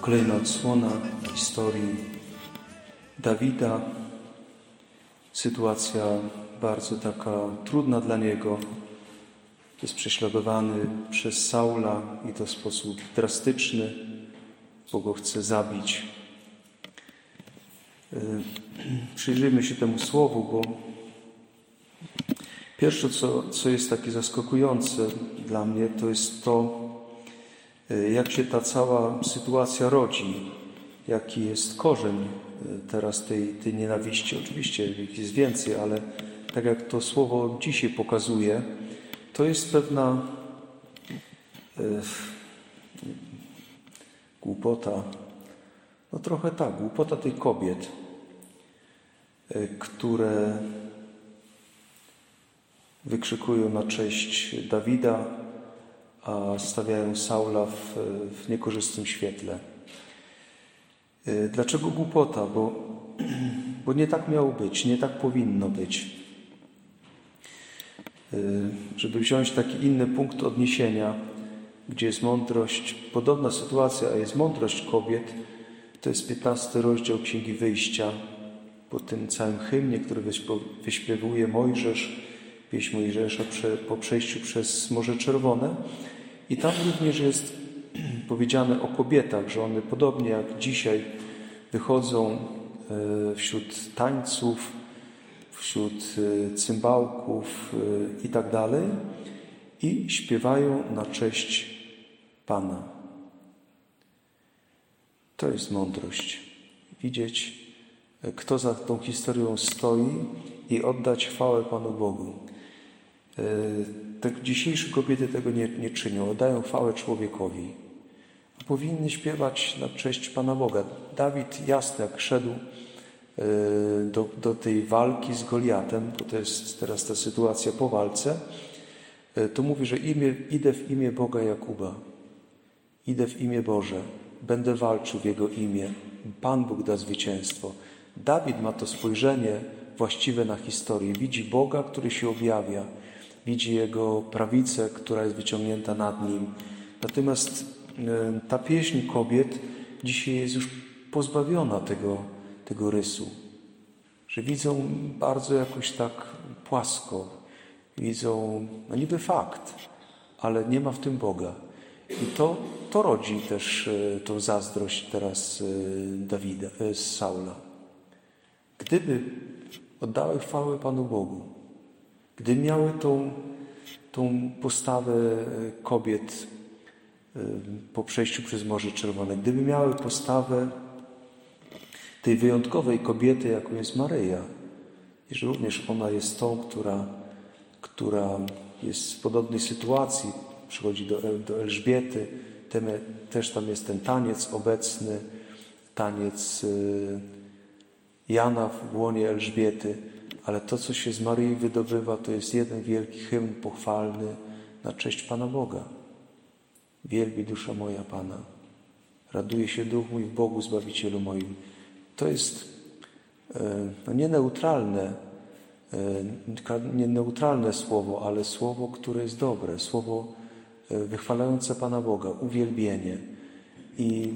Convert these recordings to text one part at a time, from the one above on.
Kolejna odsłona historii Dawida. Sytuacja bardzo taka trudna dla niego. Jest prześladowany przez Saula i to w sposób drastyczny, bo go chce zabić. Y, Przyjrzyjmy się temu słowu, bo pierwsze, co, co jest takie zaskakujące dla mnie, to jest to, y, jak się ta cała sytuacja rodzi, jaki jest korzeń y, teraz tej, tej nienawiści. Oczywiście jest więcej, ale tak jak to słowo dzisiaj pokazuje, to jest pewna głupota, no trochę tak, głupota tych kobiet, y, które wykrzykują na cześć Dawida, a stawiają Saula w, w niekorzystnym świetle. Y, Dlaczego głupota? Bo, bo nie tak miało być, nie tak powinno być. Y, Żeby wziąć taki inny punkt odniesienia, gdzie jest mądrość, podobna sytuacja, a jest mądrość kobiet, to jest 15 rozdział Księgi Wyjścia, po tym całym hymnie, który wyśpiewuje Mojżesz, pieśń Mojżesza po przejściu przez Morze Czerwone. I tam również jest powiedziane o kobietach, że one podobnie jak dzisiaj wychodzą e, wśród tańców, wśród e, cymbałków e, i tak dalej i śpiewają na cześć Pana. To jest mądrość. Widzieć, kto za tą historią stoi i oddać chwałę Panu Bogu. Te dzisiejsze kobiety tego nie, nie czynią, oddają chwałę człowiekowi. Powinny śpiewać na cześć Pana Boga. Dawid jasno jak szedł e, do, do tej walki z Goliatem, bo to jest teraz ta sytuacja po walce, e, to mówi, że imię, idę w imię Boga Jakuba. Idę w imię Boże. Będę walczył w Jego imię. Pan Bóg da zwycięstwo. Dawid ma to spojrzenie właściwe na historię. Widzi Boga, który się objawia. Widzi Jego prawicę, która jest wyciągnięta nad Nim. Natomiast e, ta pieśń kobiet dzisiaj jest już pozbawiona tego, tego rysu. Że widzą bardzo jakoś tak płasko. Widzą, no niby fakt, ale nie ma w tym Boga. I to, to rodzi też e, tą zazdrość teraz e, Dawida, e, Saula. Gdyby oddały chwałę Panu Bogu, gdyby miały tą, tą postawę kobiet po przejściu przez Morze Czerwone, gdyby miały postawę tej wyjątkowej kobiety, jaką jest Maryja, i że również ona jest tą, która, która jest w podobnej sytuacji, przychodzi do, do Elżbiety, też tam jest ten taniec obecny, taniec y, Jana w łonie Elżbiety, ale to, co się z Maryi wydobywa, to jest jeden wielki hymn pochwalny na cześć Pana Boga. Wielbi dusza moja Pana. Raduje się duch mój w Bogu, Zbawicielu moim. To jest e, no, nie neutralne, e, nie neutralne słowo, ale słowo, które jest dobre, słowo wychwalające Pana Boga, uwielbienie. I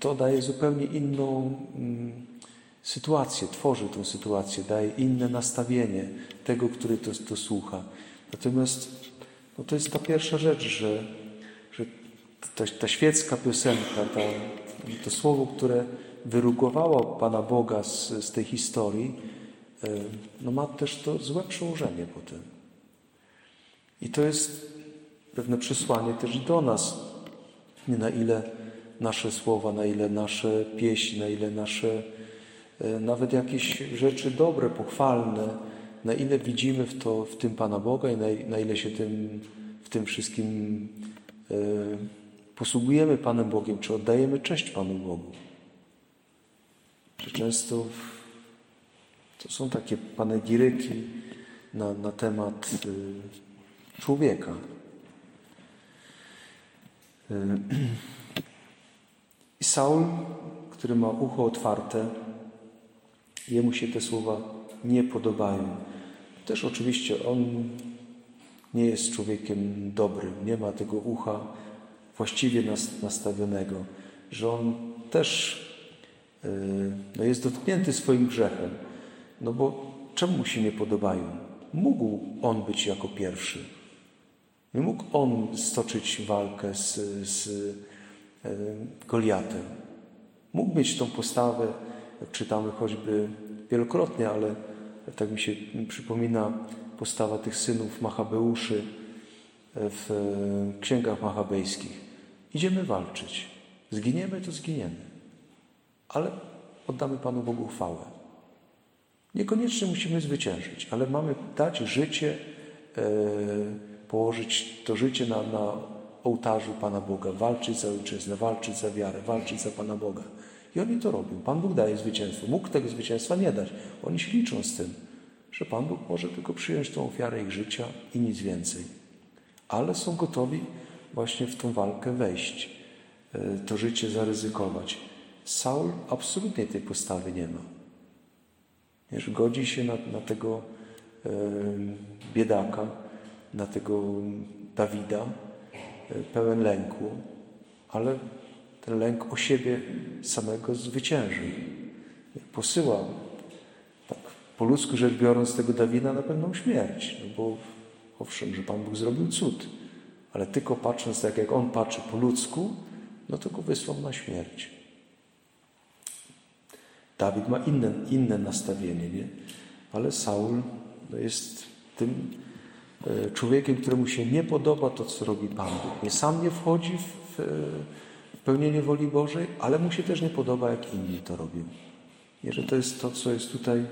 to daje zupełnie inną mm, sytuację, tworzy tą sytuację, daje inne nastawienie tego, który to, to słucha. Natomiast no, to jest ta pierwsza rzecz, że, że ta, ta świecka piosenka, ta, to słowo, które wyrugowało Pana Boga z, z tej historii, e, no ma też to złe przełożenie potem. I to jest pewne przesłanie też do nas. Nie na ile nasze słowa, na ile nasze pieśni, na ile nasze e, nawet jakieś rzeczy dobre, pochwalne, na ile widzimy w, to, w tym Pana Boga i na, na ile się tym, w tym wszystkim e, posługujemy Panem Bogiem, czy oddajemy cześć Panu Bogu. Że często to są takie panegiryki na, na temat y, człowieka. Y, I Saul, który ma ucho otwarte, jemu się te słowa nie podobają. Też oczywiście on nie jest człowiekiem dobrym, nie ma tego ucha właściwie nastawionego, że on też yy, no jest dotknięty swoim grzechem. No bo czemu mu się nie podobają? Mógł on być jako pierwszy. Nie mógł on stoczyć walkę z, z yy, Goliatem. Mógł mieć tą postawę, jak czytamy choćby wielokrotnie, ale tak mi się przypomina postawa tych synów Machabeuszy w księgach machabejskich. Idziemy walczyć. Zginiemy, to zginiemy. Ale oddamy Panu Bogu chwałę. Niekoniecznie musimy zwyciężyć, ale mamy dać życie, e, położyć to życie na, na ołtarzu Pana Boga, walczyć za ojczyznę, walczyć za wiarę, walczyć za Pana Boga. I oni to robią. Pan Bóg daje zwycięstwo. Mógł tego zwycięstwa nie dać. Oni się liczą z tym, że Pan Bóg może tylko przyjąć tą ofiarę ich życia i nic więcej. Ale są gotowi właśnie w tą walkę wejść, e, to życie zaryzykować. Saul absolutnie tej postawy nie ma. Wiesz, godzi się na, na tego e, biedaka, na tego Dawida, e, pełen lęku, ale ten lęk o siebie samego zwycięży. Posyła, tak, po ludzku rzecz biorąc, tego Dawida na pewną śmierć, no bo owszem, że Pan Bóg zrobił cud, ale tylko patrząc tak, jak on patrzy po ludzku, no to go wysłał na śmierć. Dawid ma inne, inne nastawienie, nie? ale Saul no jest tym człowiekiem, któremu się nie podoba to, co robi Pan Bóg. Nie sam nie wchodzi w, w pełnienie woli Bożej, ale mu się też nie podoba, jak inni to robią. Nie, że to jest to, co jest tutaj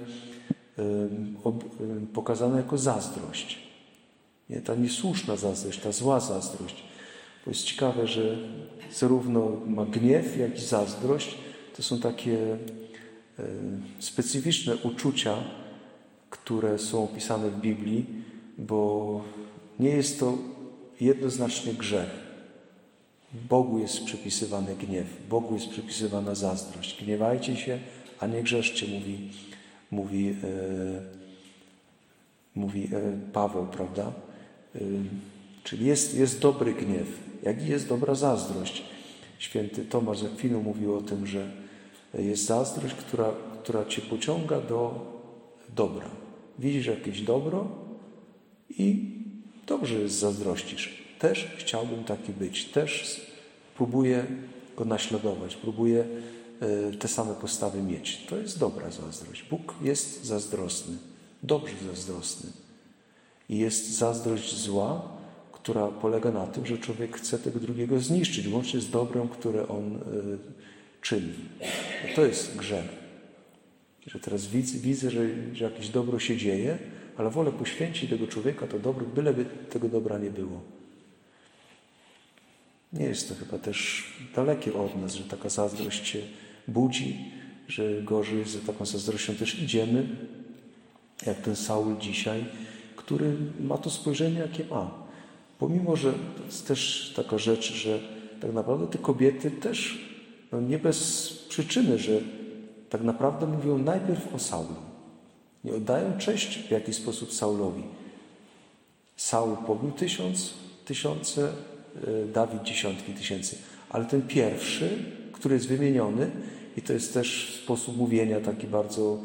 pokazane jako zazdrość. Nie, ta niesłuszna zazdrość, ta zła zazdrość. Bo jest ciekawe, że zarówno ma gniew, jak i zazdrość. To są takie e, specyficzne uczucia, które są opisane w Biblii, bo nie jest to jednoznacznie grzech. Bogu jest przypisywany gniew, Bogu jest przypisywana zazdrość. Gniewajcie się, a nie grzeszcie, mówi, mówi, e, mówi e, Paweł, prawda? Czyli jest, jest dobry gniew, jak i jest dobra zazdrość. Święty Tomasz Zakwinu mówił o tym, że jest zazdrość, która, która cię pociąga do dobra. Widzisz jakieś dobro i dobrze jest zazdrościsz. Też chciałbym taki być, też próbuję go naśladować, próbuję e, te same postawy mieć. To jest dobra zazdrość. Bóg jest zazdrosny, dobrze zazdrosny. I jest zazdrość zła, która polega na tym, że człowiek chce tego drugiego zniszczyć, łącznie z dobrem, które on y, czyni. To jest grzech. Że teraz widzę, widzę że, że jakieś dobro się dzieje, ale wolę poświęcić tego człowieka to dobro, byleby tego dobra nie było. Nie jest to chyba też dalekie od nas, że taka zazdrość się budzi, że gorzej za taką zazdrością też idziemy, jak ten Saul dzisiaj, który ma to spojrzenie, jakie ma. Pomimo, że to jest też taka rzecz, że tak naprawdę te kobiety też no nie bez przyczyny, że tak naprawdę mówią najpierw o Saulu. Nie oddają cześć w jakiś sposób Saulowi. Saul pobił tysiąc, tysiące, e, Dawid dziesiątki tysięcy. Ale ten pierwszy, który jest wymieniony, i to jest też sposób mówienia taki bardzo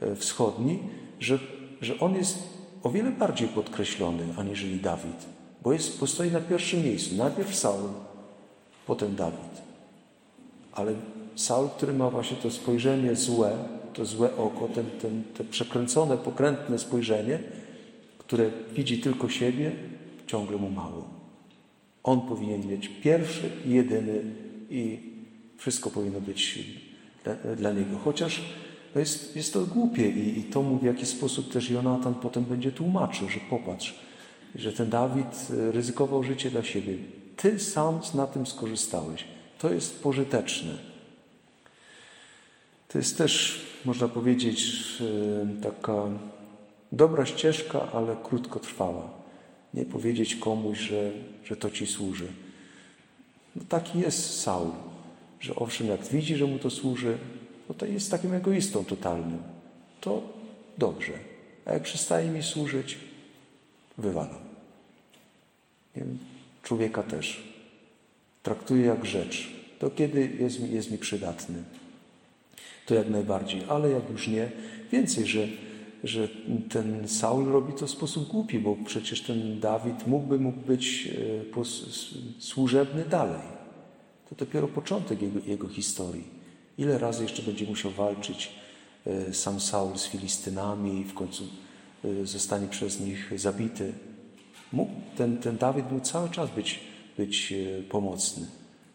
e, wschodni, że, że on jest o wiele bardziej podkreślony aniżeli Dawid, bo, jest, bo stoi na pierwszym miejscu. Najpierw Saul, potem Dawid. Ale Saul, który ma właśnie to spojrzenie złe, to złe oko, ten, ten, te przekręcone, pokrętne spojrzenie, które widzi tylko siebie, ciągle mu mało. On powinien mieć pierwszy, jedyny i wszystko powinno być dla, dla niego. Chociaż no jest, jest to głupie i, i to mu w jaki sposób też Jonatan potem będzie tłumaczył, że popatrz, że ten Dawid e, ryzykował życie dla siebie. Ty sam na tym skorzystałeś. To jest pożyteczne. To jest też, można powiedzieć, taka dobra ścieżka, ale krótkotrwała. Nie powiedzieć komuś, że, że to ci służy. No taki jest Saul. że owszem, jak widzi, że mu to służy, no to jest takim egoistą totalnym. To dobrze. A jak przestaje mi służyć, wywalam. Człowieka też. Traktuję jak rzecz. To kiedy jest, jest mi przydatny, to jak najbardziej. Ale jak już nie, więcej, że, że ten Saul robi to w sposób głupi, bo przecież ten Dawid mógłby mógł być e, służebny dalej. To dopiero początek jego, jego historii. Ile razy jeszcze będzie musiał walczyć e, sam Saul z Filistynami i w końcu e, zostanie przez nich zabity. Mógł, ten, ten Dawid mógł cały czas być, być pomocny.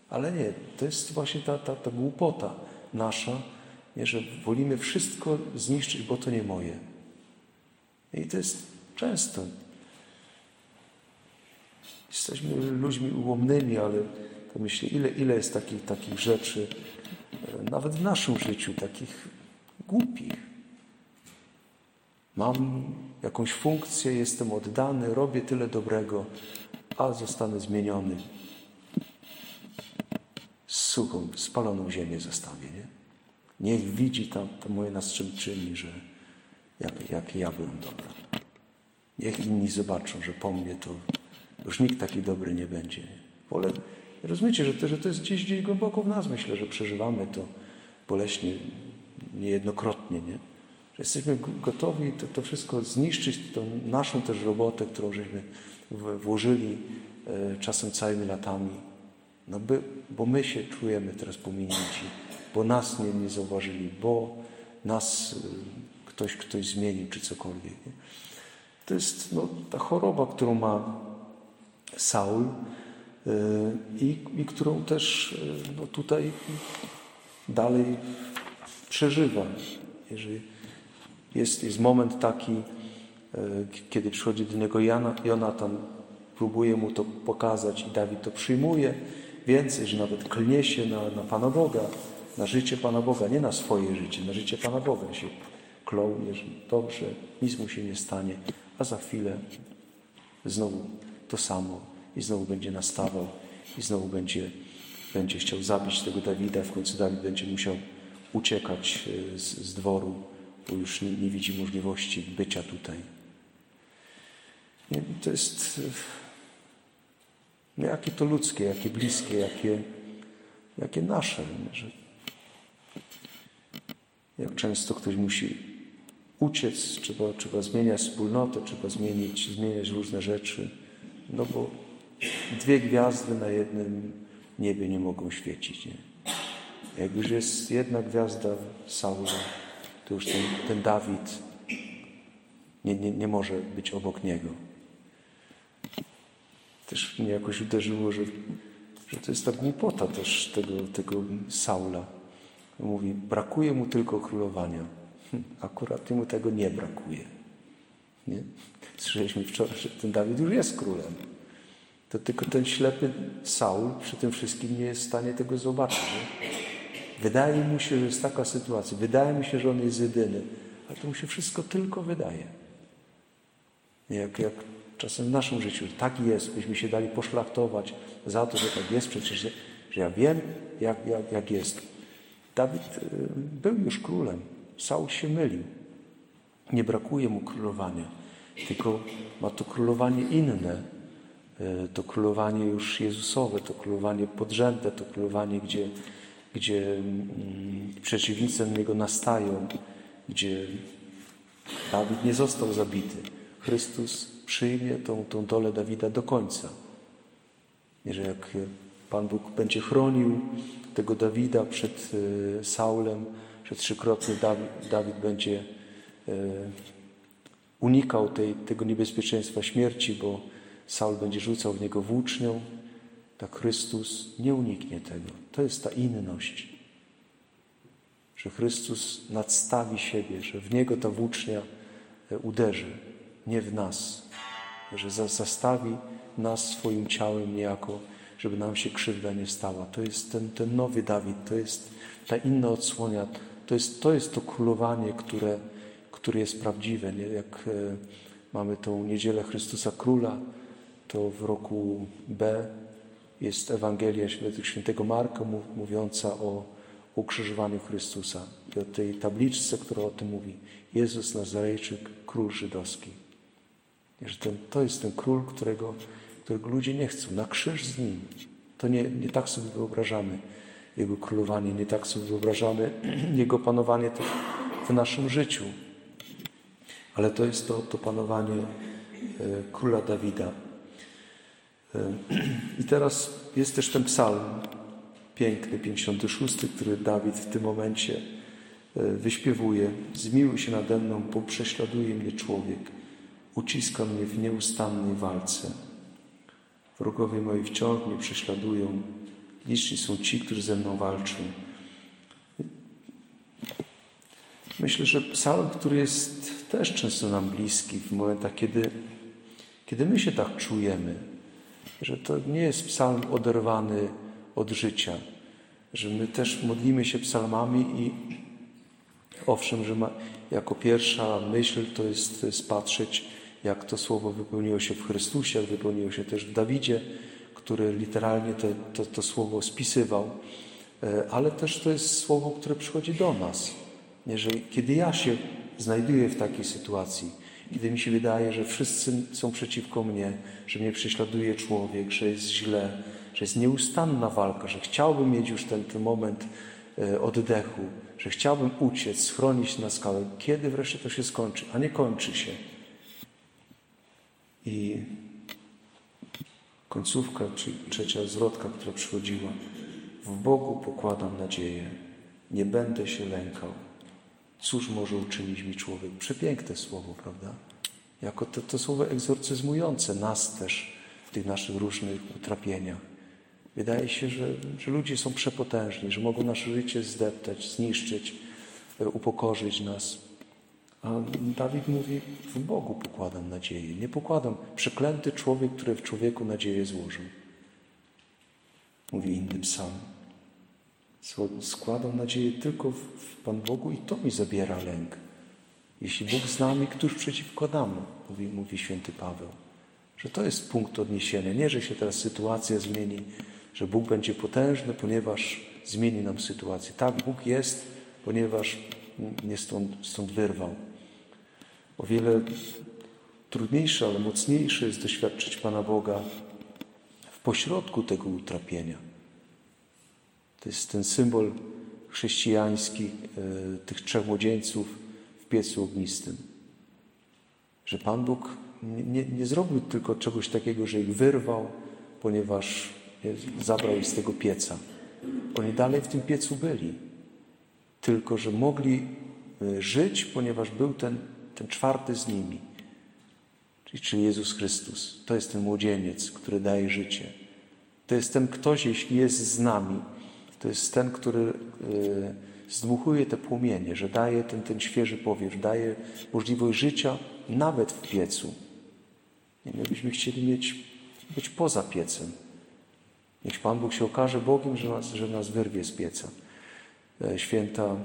Ale nie, to jest właśnie ta, ta, ta głupota nasza, nie, że wolimy wszystko zniszczyć, bo to nie moje. I to jest często. Jesteśmy ludźmi ułomnymi, ale to myślę, ile, ile jest takich, takich rzeczy, e, nawet w naszym życiu, takich głupich. Mam jakąś funkcję, jestem oddany, robię tyle dobrego, a zostanę zmieniony. Suchą, spaloną ziemię zostawię, nie? Niech widzi tam to moje następczyni, że jak, jak ja byłem dobra. Niech inni zobaczą, że po mnie to już nikt taki dobry nie będzie. Wolę, rozumiecie, że to, że to jest gdzieś, gdzieś głęboko w nas, myślę, że przeżywamy to boleśnie niejednokrotnie, nie? Że jesteśmy gotowi to, to wszystko zniszczyć, tą naszą też robotę, którą żeśmy włożyli e, czasem całymi latami. No by, bo my się czujemy teraz pominięci, bo nas nie, nie zauważyli, bo nas e, ktoś, ktoś zmienił, czy cokolwiek. Nie? To jest no, ta choroba, którą ma Saul y, i, i którą też y, no, tutaj dalej przeżywa. Jeżeli jest, jest moment taki, y, kiedy przychodzi do niego Jana, Jonatan, próbuje mu to pokazać i Dawid to przyjmuje. Więcej, że nawet klnie się na, na Pana Boga, na życie Pana Boga, nie na swoje życie, na życie Pana Boga się klął, że dobrze, nic mu się nie stanie, a za chwilę znowu to samo i znowu będzie nastawał i znowu będzie, będzie chciał zabić tego Dawida. W końcu Dawid będzie musiał uciekać e, z, z dworu, bo już nie, nie widzi możliwości bycia tutaj. Nie, to jest no, jakie to ludzkie, jakie bliskie, jakie, jakie nasze. Że jak często ktoś musi uciec, trzeba, trzeba zmieniać wspólnotę, trzeba zmienić, zmieniać różne rzeczy, no bo dwie gwiazdy na jednym niebie nie mogą świecić. Nie? Jak już jest jedna gwiazda Saula, to już ten, ten Dawid nie, nie, nie może być obok niego. Też mnie jakoś uderzyło, że, że to jest ta głupota też tego, tego Saula. Mówi, brakuje mu tylko królowania. Hm, Akurat mu tego nie brakuje. Nie? Słyszeliśmy wczoraj, że ten Dawid już jest królem. To tylko ten ślepy Saul przy tym wszystkim nie jest w stanie tego zobaczyć. Nie? Wydaje mu się, że jest taka sytuacja. Wydaje mi się, że on jest jedyny. Ale to mu się wszystko tylko wydaje. Jak, jak czasem w naszym życiu tak jest, byśmy się dali poszlachtować za to, że tak jest, przecież że ja wiem, jak, jak, jak jest. Dawid y, był już królem. Saul się mylił. Nie brakuje mu królowania, tylko ma to królowanie inne. Y, To królowanie już Jezusowe, to królowanie podrzędne, to królowanie, gdzie, gdzie mm, przeciwnicy na niego nastają, gdzie Dawid nie został zabity. Chrystus przyjmie tą, tą dolę Dawida do końca. Że jak Pan Bóg będzie chronił tego Dawida przed e, Saulem, że trzykrotnie Dawid, będzie e, unikał tej, tego niebezpieczeństwa śmierci, bo Saul będzie rzucał w niego włócznią, tak Chrystus nie uniknie tego. To jest ta inność że Chrystus nadstawi siebie, że w Niego ta włócznia e, uderzy, nie w nas, że za- zastawi nas swoim ciałem niejako, żeby nam się krzywda nie stała. To jest ten, ten nowy Dawid, to jest ta inna odsłonia, to jest to, jest to królowanie, które, które jest prawdziwe. Nie? Jak e, mamy tą niedzielę Chrystusa Króla, to w roku B jest Ewangelia świętego Marka mówiąca o ukrzyżowaniu Chrystusa i o tej tabliczce, która o tym mówi. Jezus Nazarejczyk, król żydowski. Że ten, to jest ten król, którego, którego ludzie nie chcą. Na krzyż z nim. To nie, nie tak sobie wyobrażamy Jego królowanie, nie tak sobie wyobrażamy Jego panowanie też w naszym życiu. Ale to jest to, to panowanie e, króla Dawida. E, I teraz jest też ten psalm piękny, 56, który Dawid w tym momencie e, wyśpiewuje. Zmiłuj się nade mną, bo prześladuje mnie człowiek. Uciska mnie w nieustannej walce. Wrogowie moi wciąż mnie prześladują. Liczni są ci, którzy ze mną walczą. Myślę, że psalm, który jest też często nam bliski w momentach, kiedy, kiedy my się tak czujemy, że to nie jest psalm oderwany od życia, że my też modlimy się psalmami i owszem, że ma, jako pierwsza myśl to jest, to jest patrzeć, jak to słowo wypełniło się w Chrystusie, jak wypełniło się też w Dawidzie, który literalnie to, to, to słowo spisywał, e, ale też to jest słowo, które przychodzi do nas. Jeżeli, kiedy ja się znajduję w takiej sytuacji, kiedy mi się wydaje, że wszyscy są przeciwko mnie, że mnie prześladuje człowiek, że jest źle, że jest nieustanna walka, że chciałbym mieć już ten, ten moment e, oddechu, że chciałbym uciec, schronić na skałę. Kiedy wreszcie to się skończy? A nie kończy się. I końcówka, trzecia zwrotka, która przychodziła. W Bogu pokładam nadzieję. Nie będę się lękał. Cóż może uczynić mi człowiek? Przepiękne słowo, prawda? Jako to, to słowo egzorcyzmujące nas też w tych naszych różnych utrapieniach. Wydaje się, że, że ludzie są przepotężni, że mogą nasze życie zdeptać, zniszczyć, e, upokorzyć nas. A Dawid mówi, w Bogu pokładam nadzieję. Nie pokładam. Przeklęty człowiek, który w człowieku nadzieję złożył. Mówi inny psalm. Składam nadzieję tylko w Pan Bogu i to mi zabiera lęk. Jeśli Bóg z nami, któż przeciwko nam, mówi, mówi święty Paweł. Że to jest punkt odniesienia. Nie, że się teraz sytuacja zmieni, że Bóg będzie potężny, ponieważ zmieni nam sytuację. Tak, Bóg jest, ponieważ mnie stąd, stąd wyrwał. O wiele trudniejsze, ale mocniejsze jest doświadczyć Pana Boga w pośrodku tego utrapienia. To jest ten symbol chrześcijański e, tych trzech młodzieńców w piecu ognistym. Że Pan Bóg nie, nie zrobił tylko czegoś takiego, że ich wyrwał, ponieważ zabrał ich z tego pieca. Oni dalej w tym piecu byli. Tylko, że mogli e, żyć, ponieważ był ten, ten czwarty z nimi. Czyli, czyli Jezus Chrystus. To jest ten młodzieniec, który daje życie. To jest ten ktoś, jeśli jest z nami, to jest ten, który e, zdmuchuje te płomienie, że daje ten, ten świeży powiew, daje możliwość życia nawet w piecu. Nie, my byśmy chcieli mieć, być poza piecem. Niech Pan Bóg się okaże Bogiem, że nas, że nas wyrwie z pieca. E, święta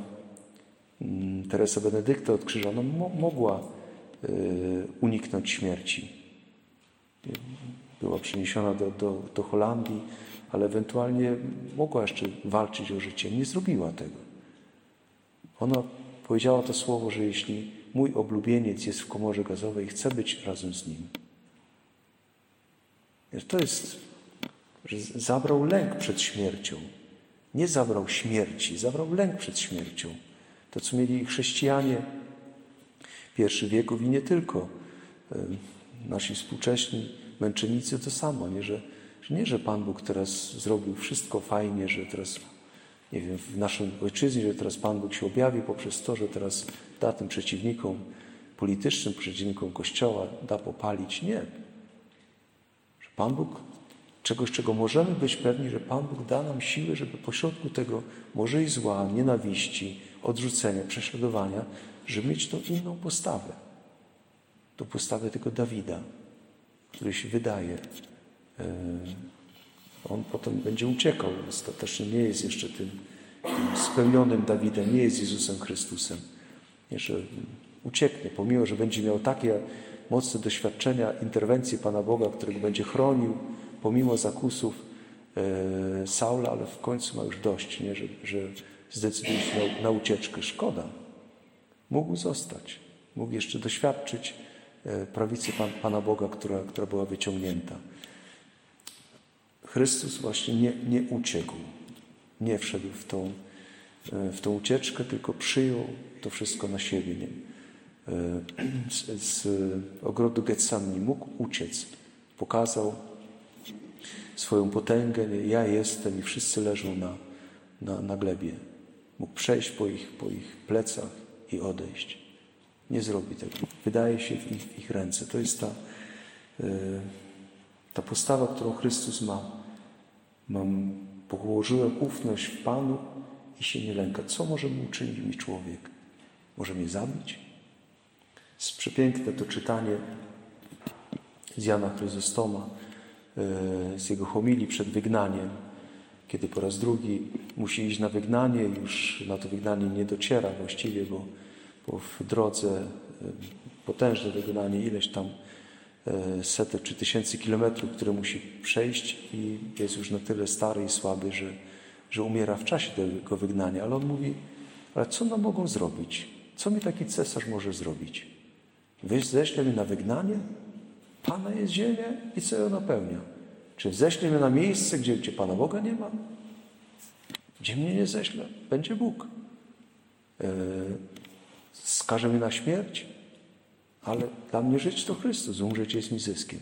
Teresa Benedykta od krzyża no, mogła e, uniknąć śmierci. Była przeniesiona do, do, do Holandii, ale ewentualnie mogła jeszcze walczyć o życie. Nie zrobiła tego. Ona powiedziała to słowo, że jeśli mój oblubieniec jest w komorze gazowej, chcę być razem z nim. To jest, że zabrał lęk przed śmiercią. Nie zabrał śmierci, zabrał lęk przed śmiercią. To, co mieli chrześcijanie pierwszych wieków i nie tylko. Nasi współcześni męczennicy to samo, nie? Że, że nie, że Pan Bóg teraz zrobił wszystko fajnie, że teraz, nie wiem, w naszym ojczyźnie, że teraz Pan Bóg się objawi poprzez to, że teraz da tym przeciwnikom politycznym, przeciwnikom Kościoła, da popalić. Nie. Że Pan Bóg, czegoś, czego możemy być pewni, że Pan Bóg da nam siłę, żeby pośrodku tego może i zła, nienawiści, odrzucenia, prześladowania, żeby mieć tą inną postawę. Tą postawę tego Dawida, który się wydaje, e, on potem będzie uciekał. Ostatecznie nie jest jeszcze tym, tym spełnionym Dawidem, nie jest Jezusem Chrystusem. Że ucieknie, pomimo, że będzie miał takie mocne doświadczenia interwencji Pana Boga, którego będzie chronił, pomimo zakusów e, Saula, ale w końcu ma już dość, nie? Że, że zdecyduje się na, na ucieczkę. Szkoda. Mógł zostać. Mógł jeszcze doświadczyć e, prawicy Pan, Pana Boga, która, która była wyciągnięta. Chrystus właśnie nie, nie uciekł, nie wszedł w tą, e, w tą ucieczkę, tylko przyjął to wszystko na siebie. Nie? E, Z, z ogrodu Getsemani mógł uciec. Pokazał swoją potęgę. Nie? Ja jestem i wszyscy leżą na, na, na glebie. Mógł przejść po ich, po ich plecach i odejść. Nie zrobi tego. Wydaje się w ich, w ich ręce. To jest ta, e, ta postawa, którą Chrystus ma. Mam, położyłem ufność w Panu i się nie lęka. Co może mu uczynić mi człowiek? Może mnie zabić? Jest przepiękne to czytanie z Jana Chryzostoma, e, z jego homilii przed wygnaniem, kiedy po raz drugi musi iść na wygnanie, już na to wygnanie nie dociera właściwie, bo, bo w drodze e, potężne wygnanie, ileś tam e, setek czy tysięcy kilometrów, które musi przejść i jest już na tyle stary i słaby, że, że umiera w czasie tego wygnania. Ale on mówi, ale co nam mogą zrobić? Co mi taki cesarz może zrobić? Wy ześle mnie na wygnanie? Pana jest ziemia i co ją napełnia? Czy ześle mnie na miejsce, gdzie, gdzie Pana Boga nie ma? Gdzie mnie nie ześle? Będzie Bóg. Yy, skaże mnie na śmierć? Ale dla mnie żyć to Chrystus, umrzeć jest mi zyskiem.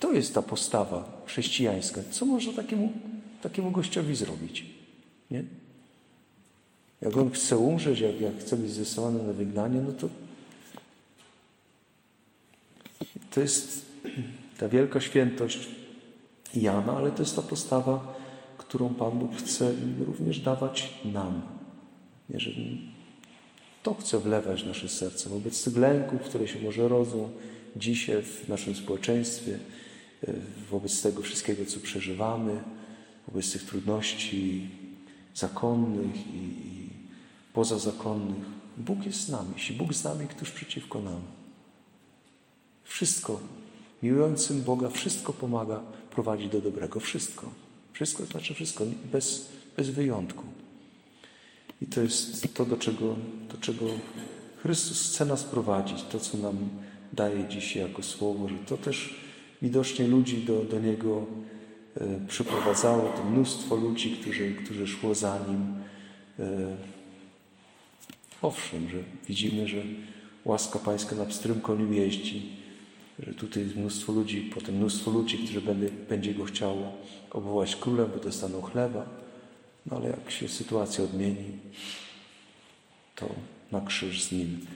To jest ta postawa chrześcijańska. Co można takiemu, takiemu gościowi zrobić? Nie? Jak on chce umrzeć, jak, jak chce być zesłany na wygnanie, no to to jest ta wielka świętość Jana, ale to jest ta postawa, którą Pan Bóg chce również dawać nam. Jeżeli to chce wlewać w nasze serce wobec tych lęków, które się może rodzą dzisiaj w naszym społeczeństwie, e, wobec tego wszystkiego, co przeżywamy, wobec tych trudności zakonnych i, i pozazakonnych. Bóg jest z nami. Jeśli Bóg z nami, któż przeciwko nam? Wszystko miłującym Boga, wszystko pomaga prowadzić do dobrego. Wszystko. Wszystko znaczy wszystko, bez, bez wyjątku. I to jest to, do czego, do czego Chrystus chce nas prowadzić, to, co nam daje dzisiaj jako słowo, że to też widocznie ludzi do, do Niego e, przyprowadzało, to mnóstwo ludzi, którzy, którzy szło za Nim. E, owszem, że widzimy, że łaska Pańska na pstrym koniu jeździ, że tutaj jest mnóstwo ludzi, potem mnóstwo ludzi, którzy będzie, będzie Go chciało obwołać królem, bo dostaną chleba. No ale jak się sytuacja odmieni, to na krzyż z Nim.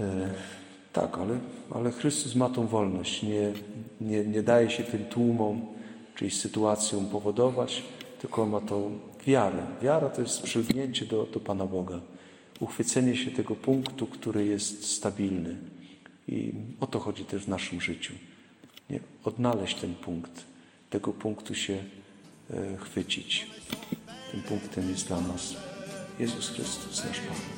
E, tak, ale, ale Chrystus ma tą wolność. Nie, nie, nie daje się tym tłumom, czyli sytuacją powodować, tylko ma tą wiarę. Wiara to jest przylgnięcie do, do Pana Boga. Uchwycenie się tego punktu, który jest stabilny. I o to chodzi też w naszym życiu. Nie? Odnaleźć ten punkt, tego punktu się e, chwycić. Tym punktem jest dla nas Jezus Chrystus, nasz Pan.